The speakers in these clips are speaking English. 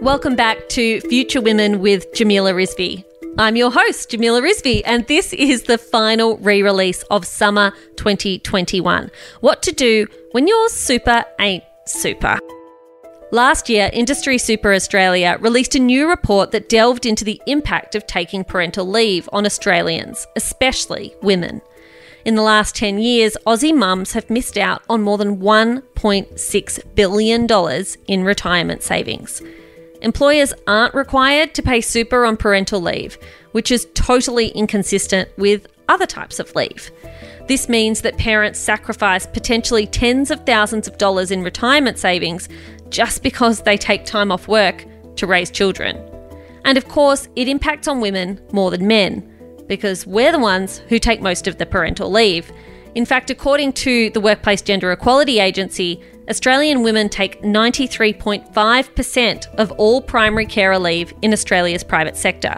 Welcome back to Future Women with Jamila Rizvi. I'm your host, Jamila Rizvi, and this is the final re release of summer 2021 What to Do When Your Super Ain't Super. Last year, Industry Super Australia released a new report that delved into the impact of taking parental leave on Australians, especially women. In the last 10 years, Aussie mums have missed out on more than $1.6 billion in retirement savings. Employers aren't required to pay super on parental leave, which is totally inconsistent with other types of leave. This means that parents sacrifice potentially tens of thousands of dollars in retirement savings just because they take time off work to raise children. And of course, it impacts on women more than men, because we're the ones who take most of the parental leave. In fact, according to the Workplace Gender Equality Agency, Australian women take 93.5% of all primary carer leave in Australia's private sector.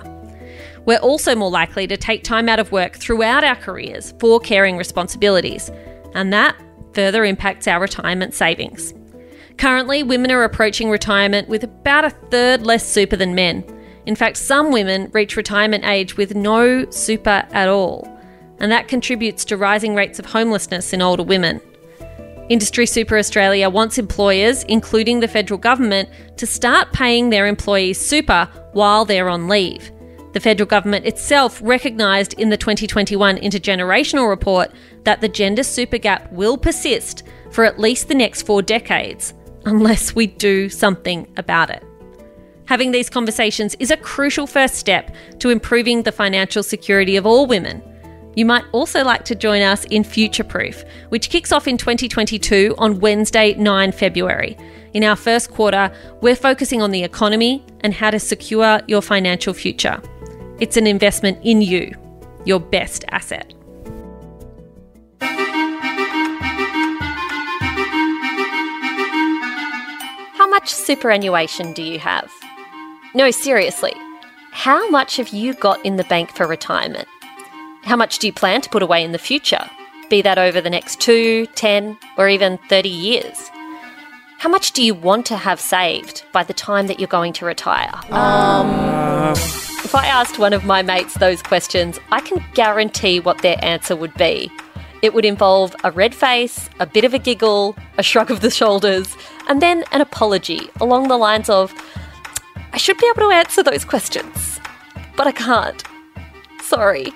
We're also more likely to take time out of work throughout our careers for caring responsibilities, and that further impacts our retirement savings. Currently, women are approaching retirement with about a third less super than men. In fact, some women reach retirement age with no super at all, and that contributes to rising rates of homelessness in older women. Industry Super Australia wants employers, including the federal government, to start paying their employees super while they're on leave. The federal government itself recognised in the 2021 Intergenerational Report that the gender super gap will persist for at least the next four decades, unless we do something about it. Having these conversations is a crucial first step to improving the financial security of all women. You might also like to join us in Future Proof, which kicks off in 2022 on Wednesday, 9 February. In our first quarter, we're focusing on the economy and how to secure your financial future. It's an investment in you, your best asset. How much superannuation do you have? No, seriously. How much have you got in the bank for retirement? How much do you plan to put away in the future? Be that over the next two, ten, or even 30 years? How much do you want to have saved by the time that you're going to retire? Um, if I asked one of my mates those questions, I can guarantee what their answer would be. It would involve a red face, a bit of a giggle, a shrug of the shoulders, and then an apology along the lines of, I should be able to answer those questions, but I can't. Sorry.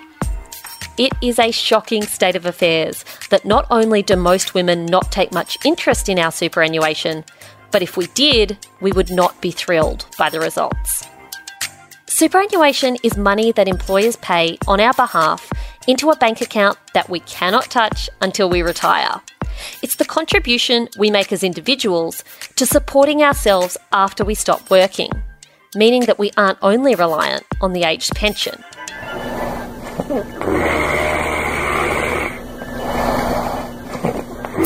It is a shocking state of affairs that not only do most women not take much interest in our superannuation, but if we did, we would not be thrilled by the results. Superannuation is money that employers pay on our behalf into a bank account that we cannot touch until we retire. It's the contribution we make as individuals to supporting ourselves after we stop working, meaning that we aren't only reliant on the aged pension.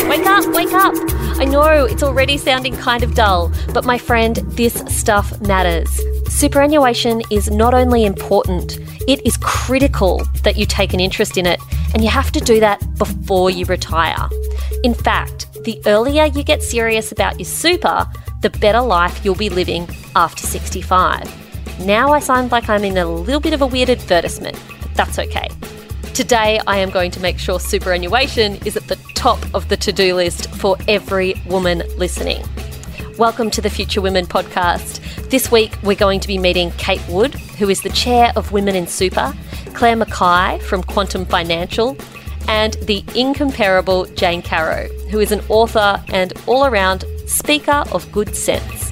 Wake up, wake up! I know it's already sounding kind of dull, but my friend, this stuff matters. Superannuation is not only important, it is critical that you take an interest in it, and you have to do that before you retire. In fact, the earlier you get serious about your super, the better life you'll be living after 65. Now I sound like I'm in a little bit of a weird advertisement, that's okay. Today, I am going to make sure superannuation is at the top of the to do list for every woman listening. Welcome to the Future Women podcast. This week, we're going to be meeting Kate Wood, who is the chair of Women in Super, Claire Mackay from Quantum Financial, and the incomparable Jane Caro, who is an author and all around speaker of good sense.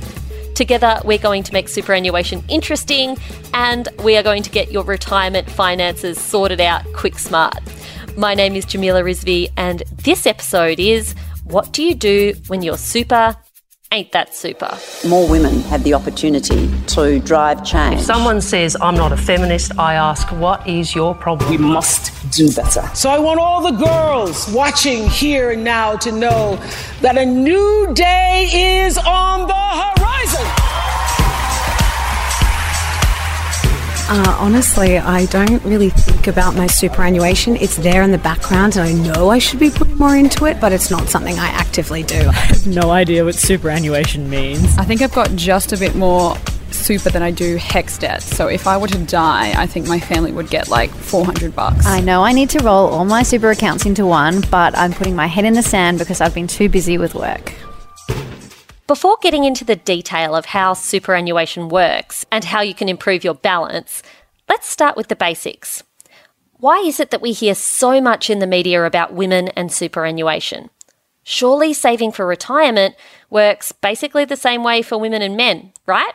Together, we're going to make superannuation interesting and we are going to get your retirement finances sorted out quick smart. My name is Jamila Rizvi, and this episode is What Do You Do When You're Super Ain't that super? More women have the opportunity to drive change. If someone says, I'm not a feminist, I ask, what is your problem? We must do better. So I want all the girls watching here and now to know that a new day is on the horizon. Uh, honestly, I don't really think about my superannuation. It's there in the background, and I know I should be putting more into it, but it's not something I actively do. I have no idea what superannuation means. I think I've got just a bit more super than I do HECS debt. So if I were to die, I think my family would get like 400 bucks. I know I need to roll all my super accounts into one, but I'm putting my head in the sand because I've been too busy with work. Before getting into the detail of how superannuation works and how you can improve your balance, let's start with the basics. Why is it that we hear so much in the media about women and superannuation? Surely saving for retirement works basically the same way for women and men, right?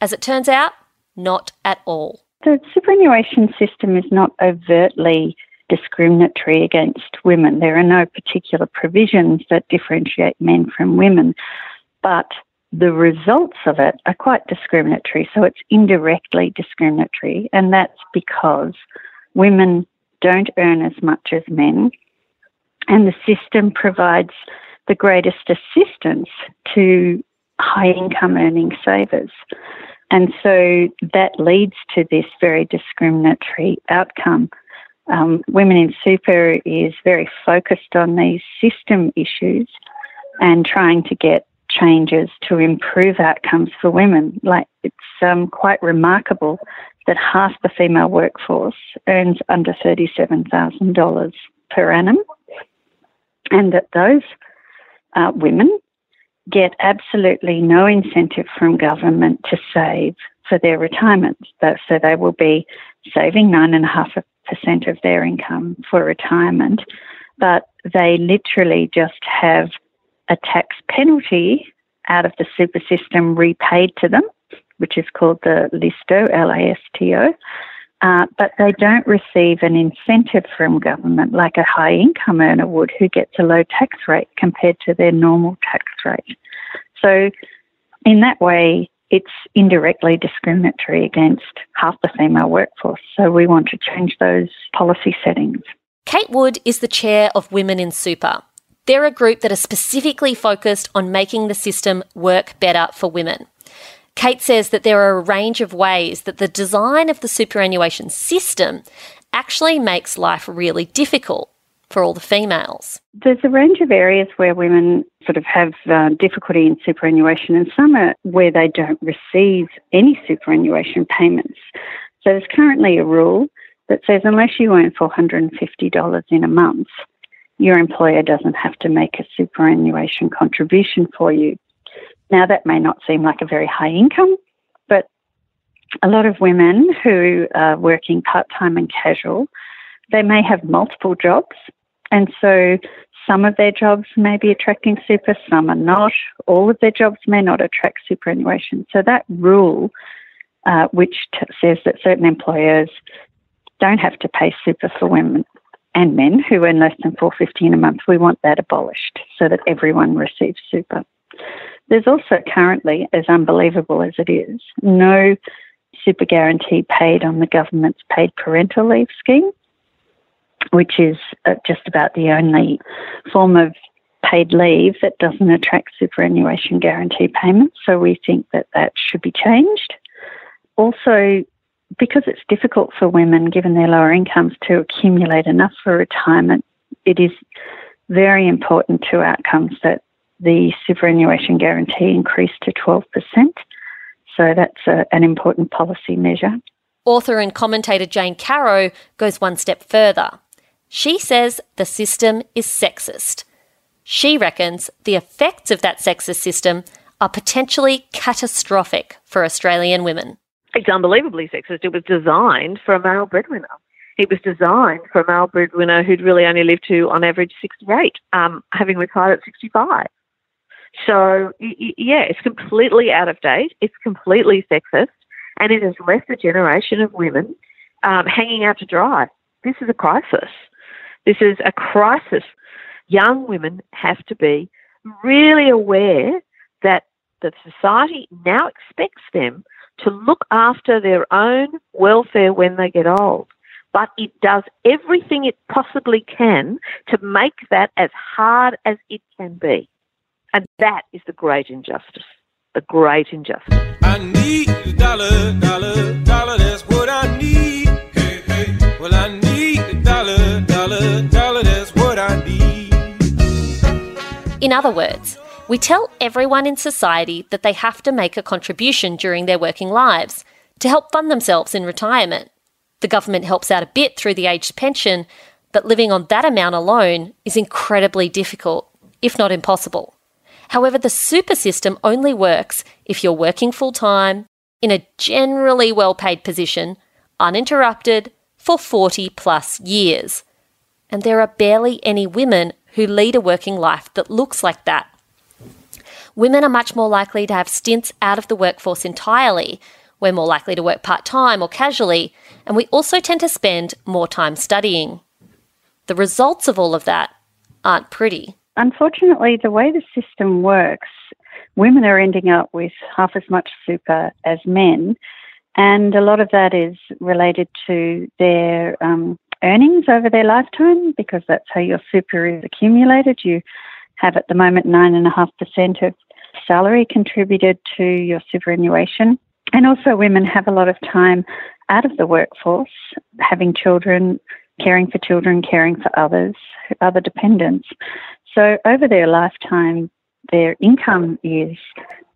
As it turns out, not at all. The superannuation system is not overtly discriminatory against women. There are no particular provisions that differentiate men from women, but the results of it are quite discriminatory. So it's indirectly discriminatory, and that's because women don't earn as much as men, and the system provides the greatest assistance to high income earning savers. And so that leads to this very discriminatory outcome. Um, Women in Super is very focused on these system issues and trying to get changes to improve outcomes for women. Like it's um, quite remarkable that half the female workforce earns under $37,000 per annum, and that those uh, women get absolutely no incentive from government to save for their retirement. So they will be saving 9.5% of their income for retirement, but they literally just have a tax penalty out of the super system repaid to them, which is called the LISTO, L-A-S-T-O. Uh, but they don't receive an incentive from government like a high income earner would who gets a low tax rate compared to their normal tax rate. So, in that way, it's indirectly discriminatory against half the female workforce. So, we want to change those policy settings. Kate Wood is the chair of Women in Super. They're a group that are specifically focused on making the system work better for women. Kate says that there are a range of ways that the design of the superannuation system actually makes life really difficult for all the females. There's a range of areas where women sort of have uh, difficulty in superannuation, and some are where they don't receive any superannuation payments. So there's currently a rule that says unless you earn $450 in a month, your employer doesn't have to make a superannuation contribution for you. Now, that may not seem like a very high income, but a lot of women who are working part time and casual, they may have multiple jobs. And so some of their jobs may be attracting super, some are not. All of their jobs may not attract superannuation. So that rule, uh, which t- says that certain employers don't have to pay super for women and men who earn less than 450 a month. We want that abolished so that everyone receives super. There's also currently, as unbelievable as it is, no super guarantee paid on the government's paid parental leave scheme, which is uh, just about the only form of paid leave that doesn't attract superannuation guarantee payments. So we think that that should be changed. Also, because it's difficult for women, given their lower incomes, to accumulate enough for retirement, it is very important to outcomes that the superannuation guarantee increased to 12%. So that's a, an important policy measure. Author and commentator Jane Caro goes one step further. She says the system is sexist. She reckons the effects of that sexist system are potentially catastrophic for Australian women. It's unbelievably sexist. It was designed for a male breadwinner. It was designed for a male breadwinner who'd really only lived to, on average, 68, um, having retired at 65. So, yeah, it's completely out of date. It's completely sexist. And it has left a generation of women um, hanging out to dry. This is a crisis. This is a crisis. Young women have to be really aware that the society now expects them to look after their own welfare when they get old. But it does everything it possibly can to make that as hard as it can be. And that is the great injustice. The great injustice. I need a dollar, dollar, dollar, that's what I need. Hey, hey. Well, I need a dollar, dollar, dollar, that's what I need. In other words, We tell everyone in society that they have to make a contribution during their working lives to help fund themselves in retirement. The government helps out a bit through the aged pension, but living on that amount alone is incredibly difficult, if not impossible. However, the super system only works if you're working full time, in a generally well paid position, uninterrupted, for 40 plus years. And there are barely any women who lead a working life that looks like that. Women are much more likely to have stints out of the workforce entirely. We're more likely to work part time or casually, and we also tend to spend more time studying. The results of all of that aren't pretty. Unfortunately, the way the system works, women are ending up with half as much super as men, and a lot of that is related to their um, earnings over their lifetime because that's how your super is accumulated. You have at the moment 9.5% of salary contributed to your superannuation. And also, women have a lot of time out of the workforce, having children, caring for children, caring for others, other dependents. So, over their lifetime, their income is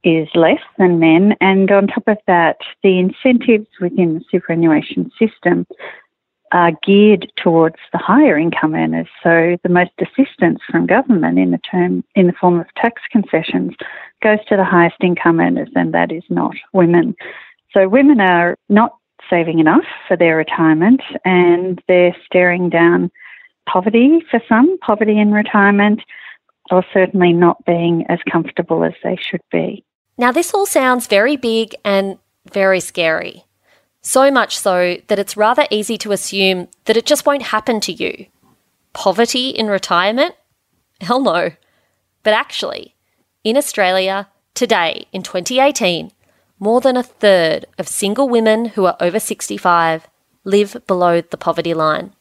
is less than men, and on top of that, the incentives within the superannuation system are geared towards the higher income earners. So the most assistance from government in the term in the form of tax concessions goes to the highest income earners, and that is not women. So women are not saving enough for their retirement, and they're staring down poverty for some, poverty in retirement, or certainly not being as comfortable as they should be. Now, this all sounds very big and very scary. So much so that it's rather easy to assume that it just won't happen to you. Poverty in retirement? Hell no. But actually, in Australia, today, in 2018, more than a third of single women who are over 65 live below the poverty line.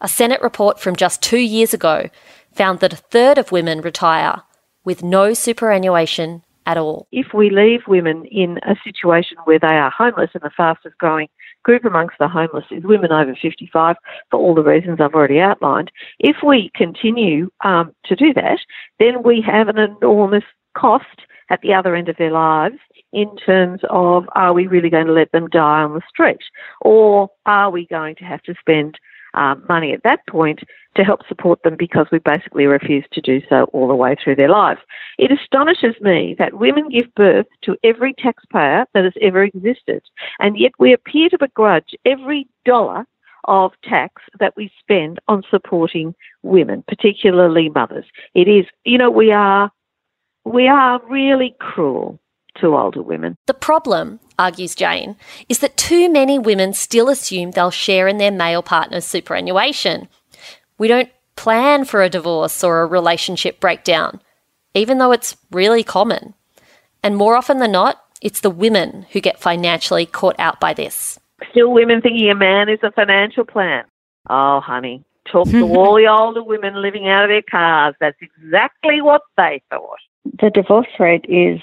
A Senate report from just two years ago found that a third of women retire with no superannuation at all. If we leave women in a situation where they are homeless, and the fastest growing group amongst the homeless is women over 55 for all the reasons I've already outlined, if we continue um, to do that, then we have an enormous cost at the other end of their lives in terms of are we really going to let them die on the street or are we going to have to spend um, money at that point to help support them because we basically refuse to do so all the way through their lives. It astonishes me that women give birth to every taxpayer that has ever existed, and yet we appear to begrudge every dollar of tax that we spend on supporting women, particularly mothers. It is, you know, we are we are really cruel to older women. The problem, argues Jane, is that too many women still assume they'll share in their male partner's superannuation. We don't plan for a divorce or a relationship breakdown, even though it's really common. And more often than not, it's the women who get financially caught out by this. Still, women thinking a man is a financial plan. Oh, honey, talk to all the older women living out of their cars. That's exactly what they thought. The divorce rate is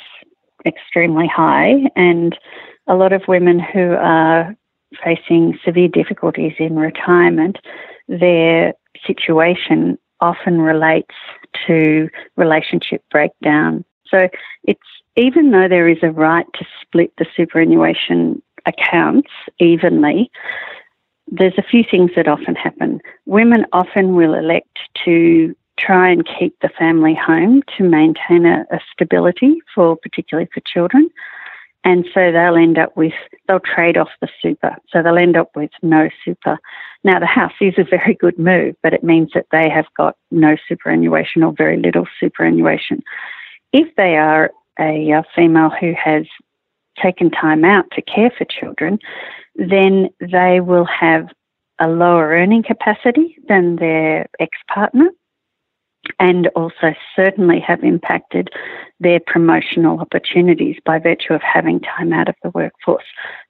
extremely high, and a lot of women who are facing severe difficulties in retirement, their situation often relates to relationship breakdown. So it's even though there is a right to split the superannuation accounts evenly, there's a few things that often happen. Women often will elect to try and keep the family home to maintain a, a stability for particularly for children. And so they'll end up with, they'll trade off the super. So they'll end up with no super. Now, the house is a very good move, but it means that they have got no superannuation or very little superannuation. If they are a, a female who has taken time out to care for children, then they will have a lower earning capacity than their ex partner and also certainly have impacted their promotional opportunities by virtue of having time out of the workforce.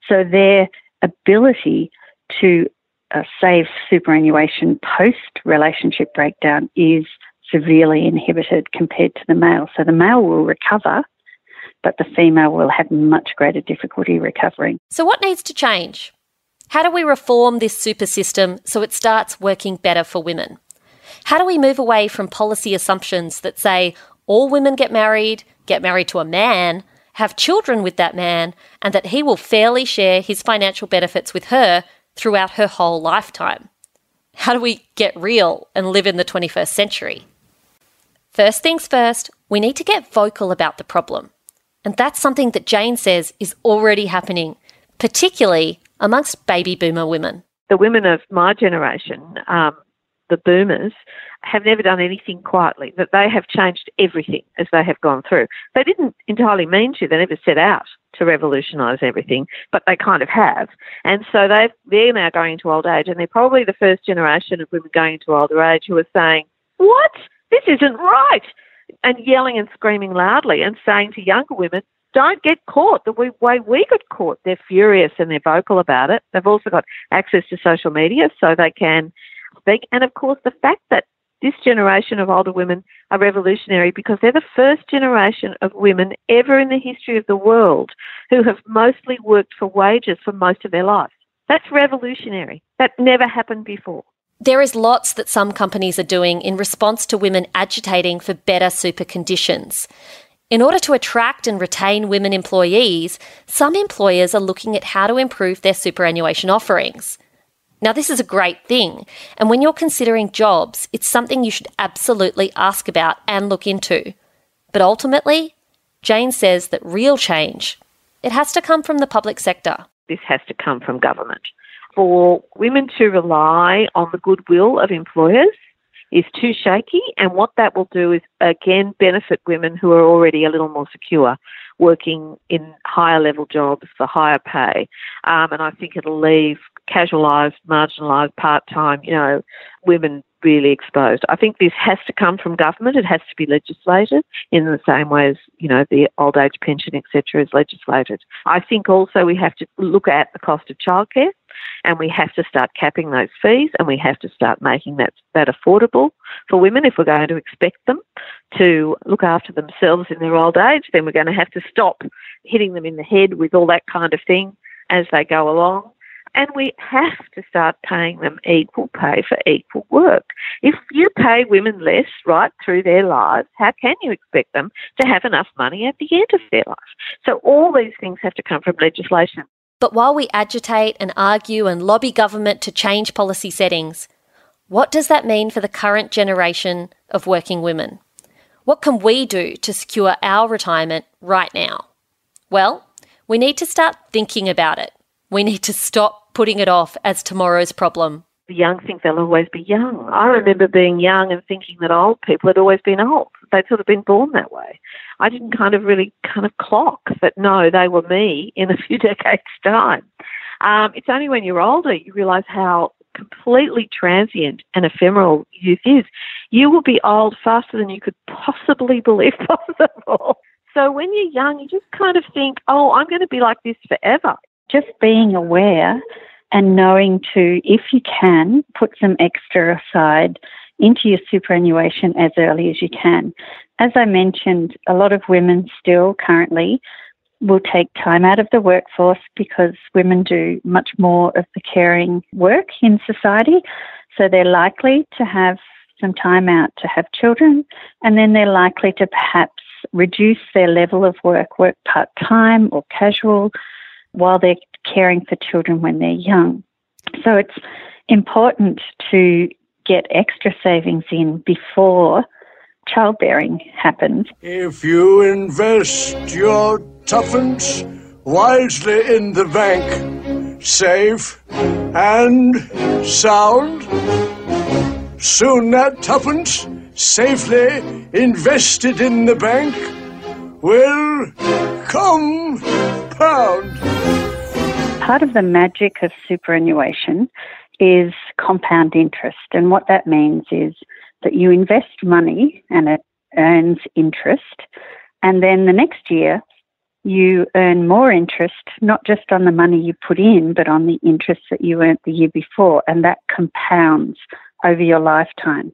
So their ability to uh, save superannuation post relationship breakdown is severely inhibited compared to the male. So the male will recover, but the female will have much greater difficulty recovering. So, what needs to change? How do we reform this super system so it starts working better for women? How do we move away from policy assumptions that say all women get married, get married to a man, have children with that man, and that he will fairly share his financial benefits with her throughout her whole lifetime. How do we get real and live in the 21st century? First things first, we need to get vocal about the problem. And that's something that Jane says is already happening, particularly amongst baby boomer women. The women of my generation, um, the boomers, have never done anything quietly, that they have changed everything as they have gone through. They didn't entirely mean to, they never set out to revolutionise everything, but they kind of have. And so they they're now going into old age, and they're probably the first generation of women going into older age who are saying, What? This isn't right. And yelling and screaming loudly and saying to younger women, don't get caught the way we got caught. They're furious and they're vocal about it. They've also got access to social media so they can speak. And of course, the fact that this generation of older women are revolutionary because they're the first generation of women ever in the history of the world who have mostly worked for wages for most of their life. That's revolutionary. That never happened before. There is lots that some companies are doing in response to women agitating for better super conditions. In order to attract and retain women employees, some employers are looking at how to improve their superannuation offerings. Now, this is a great thing, and when you're considering jobs, it's something you should absolutely ask about and look into. But ultimately, Jane says that real change, it has to come from the public sector. This has to come from government for women to rely on the goodwill of employers is too shaky. And what that will do is, again, benefit women who are already a little more secure, working in higher level jobs for higher pay. Um, and I think it'll leave casualised, marginalised, part time, you know, women really exposed. I think this has to come from government. It has to be legislated in the same way as, you know, the old age pension, etc., is legislated. I think also we have to look at the cost of childcare and we have to start capping those fees and we have to start making that, that affordable for women if we're going to expect them to look after themselves in their old age then we're going to have to stop hitting them in the head with all that kind of thing as they go along and we have to start paying them equal pay for equal work. If you pay women less right through their lives, how can you expect them to have enough money at the end of their life? So all these things have to come from legislation. But while we agitate and argue and lobby government to change policy settings, what does that mean for the current generation of working women? What can we do to secure our retirement right now? Well, we need to start thinking about it. We need to stop putting it off as tomorrow's problem. The young think they'll always be young. I remember being young and thinking that old people had always been old. They'd sort of been born that way. I didn't kind of really kind of clock that no, they were me in a few decades' time. Um, it's only when you're older you realise how completely transient and ephemeral youth is. You will be old faster than you could possibly believe possible. So when you're young, you just kind of think, oh, I'm going to be like this forever. Just being aware and knowing to, if you can, put some extra aside into your superannuation as early as you can. As I mentioned, a lot of women still currently will take time out of the workforce because women do much more of the caring work in society. So they're likely to have some time out to have children, and then they're likely to perhaps reduce their level of work, work part time or casual, while they're caring for children when they're young. So it's important to get extra savings in before childbearing happens. If you invest your tuppence wisely in the bank, safe and sound, soon that tuppence safely invested in the bank will Part of the magic of superannuation is compound interest. And what that means is that you invest money and it earns interest. And then the next year, you earn more interest, not just on the money you put in, but on the interest that you earned the year before. And that compounds over your lifetime.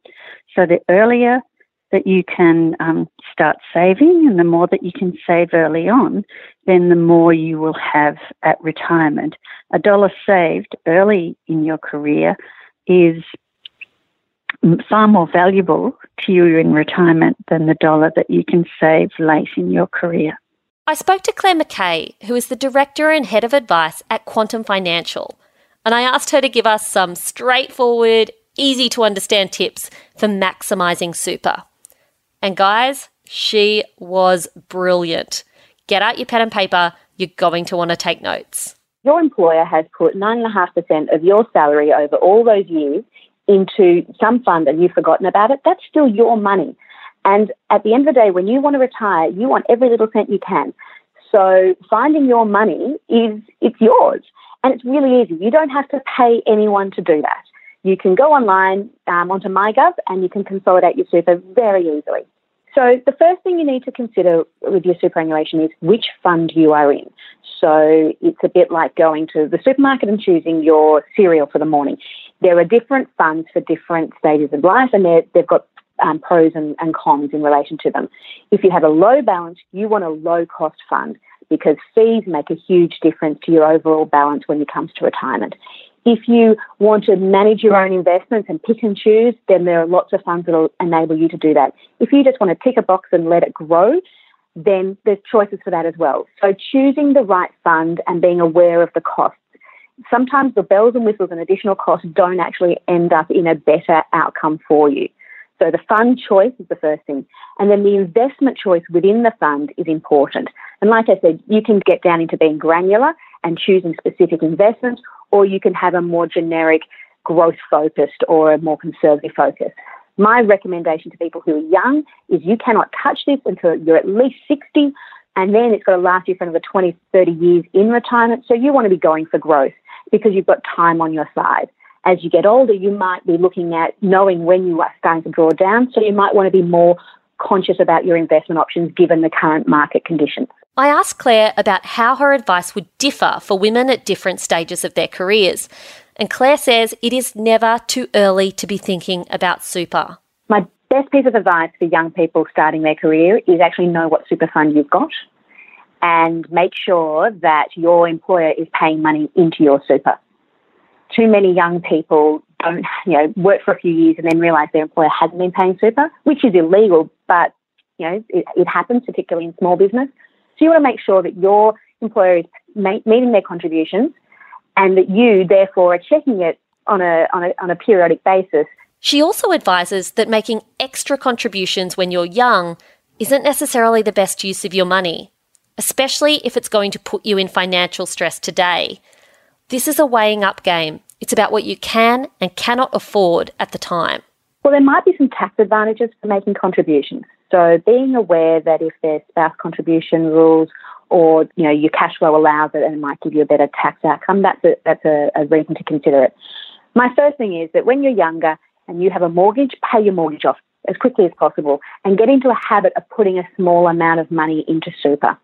So the earlier that you can um, start saving and the more that you can save early on, then the more you will have at retirement. A dollar saved early in your career is far more valuable to you in retirement than the dollar that you can save late in your career. I spoke to Claire McKay, who is the Director and Head of Advice at Quantum Financial, and I asked her to give us some straightforward, easy to understand tips for maximising super. And guys, she was brilliant. Get out your pen and paper, you're going to want to take notes. Your employer has put 9.5% of your salary over all those years into some fund and you've forgotten about it, that's still your money. And at the end of the day, when you want to retire, you want every little cent you can. So finding your money is, it's yours. And it's really easy. You don't have to pay anyone to do that. You can go online um, onto MyGov and you can consolidate your super very easily. So the first thing you need to consider with your superannuation is which fund you are in. So it's a bit like going to the supermarket and choosing your cereal for the morning. There are different funds for different stages of life, and they've got um, pros and, and cons in relation to them. If you have a low balance, you want a low cost fund because fees make a huge difference to your overall balance when it comes to retirement. If you want to manage your own investments and pick and choose, then there are lots of funds that will enable you to do that. If you just want to tick a box and let it grow, then there's choices for that as well. So choosing the right fund and being aware of the costs. Sometimes the bells and whistles and additional costs don't actually end up in a better outcome for you. So the fund choice is the first thing. And then the investment choice within the fund is important. And like I said, you can get down into being granular and choosing specific investments, or you can have a more generic growth focused or a more conservative focus. My recommendation to people who are young is you cannot touch this until you're at least 60, and then it's got to last you for another 20, 30 years in retirement. So you want to be going for growth because you've got time on your side. As you get older, you might be looking at knowing when you are starting to draw down, so you might want to be more conscious about your investment options given the current market conditions. I asked Claire about how her advice would differ for women at different stages of their careers. And Claire says it is never too early to be thinking about super. My best piece of advice for young people starting their career is actually know what super fund you've got and make sure that your employer is paying money into your super. Too many young people don't, you know, work for a few years and then realise their employer hasn't been paying super, which is illegal, but you know, it, it happens, particularly in small business. So you want to make sure that your employer is meeting their contributions and that you therefore are checking it on a, on a, on a periodic basis. She also advises that making extra contributions when you're young isn't necessarily the best use of your money, especially if it's going to put you in financial stress today. This is a weighing up game. It's about what you can and cannot afford at the time. Well, there might be some tax advantages for making contributions. So being aware that if there's spouse contribution rules or you know your cash flow allows it and it might give you a better tax outcome, that's a, that's a, a reason to consider it. My first thing is that when you're younger and you have a mortgage, pay your mortgage off as quickly as possible and get into a habit of putting a small amount of money into super.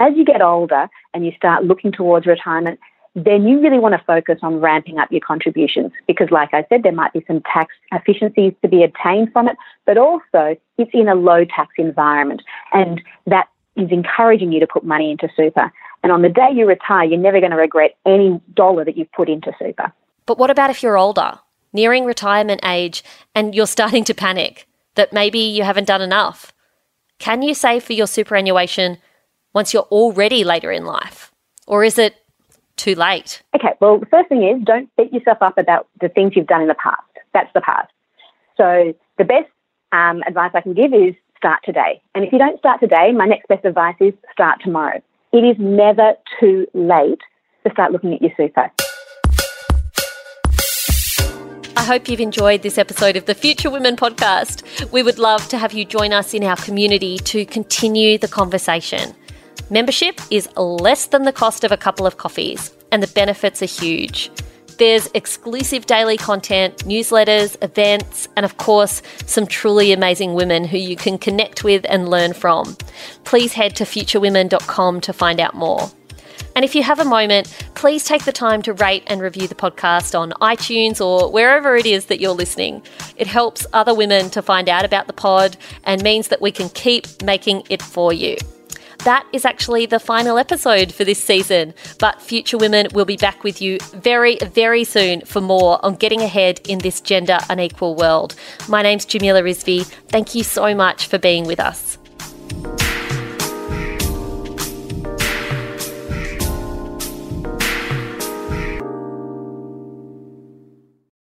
As you get older and you start looking towards retirement, then you really want to focus on ramping up your contributions because, like I said, there might be some tax efficiencies to be obtained from it, but also it's in a low tax environment. And that is encouraging you to put money into super. And on the day you retire, you're never going to regret any dollar that you've put into super. But what about if you're older, nearing retirement age, and you're starting to panic that maybe you haven't done enough? Can you save for your superannuation once you're already later in life? Or is it too late? Okay, well, the first thing is don't beat yourself up about the things you've done in the past. That's the past. So the best um, advice I can give is start today. And if you don't start today, my next best advice is start tomorrow. It is never too late to start looking at your super. I hope you've enjoyed this episode of the Future Women podcast. We would love to have you join us in our community to continue the conversation. Membership is less than the cost of a couple of coffees, and the benefits are huge. There's exclusive daily content, newsletters, events, and of course, some truly amazing women who you can connect with and learn from. Please head to futurewomen.com to find out more. And if you have a moment, please take the time to rate and review the podcast on iTunes or wherever it is that you're listening. It helps other women to find out about the pod and means that we can keep making it for you. That is actually the final episode for this season. But Future Women will be back with you very, very soon for more on getting ahead in this gender unequal world. My name's Jamila Rizvi. Thank you so much for being with us.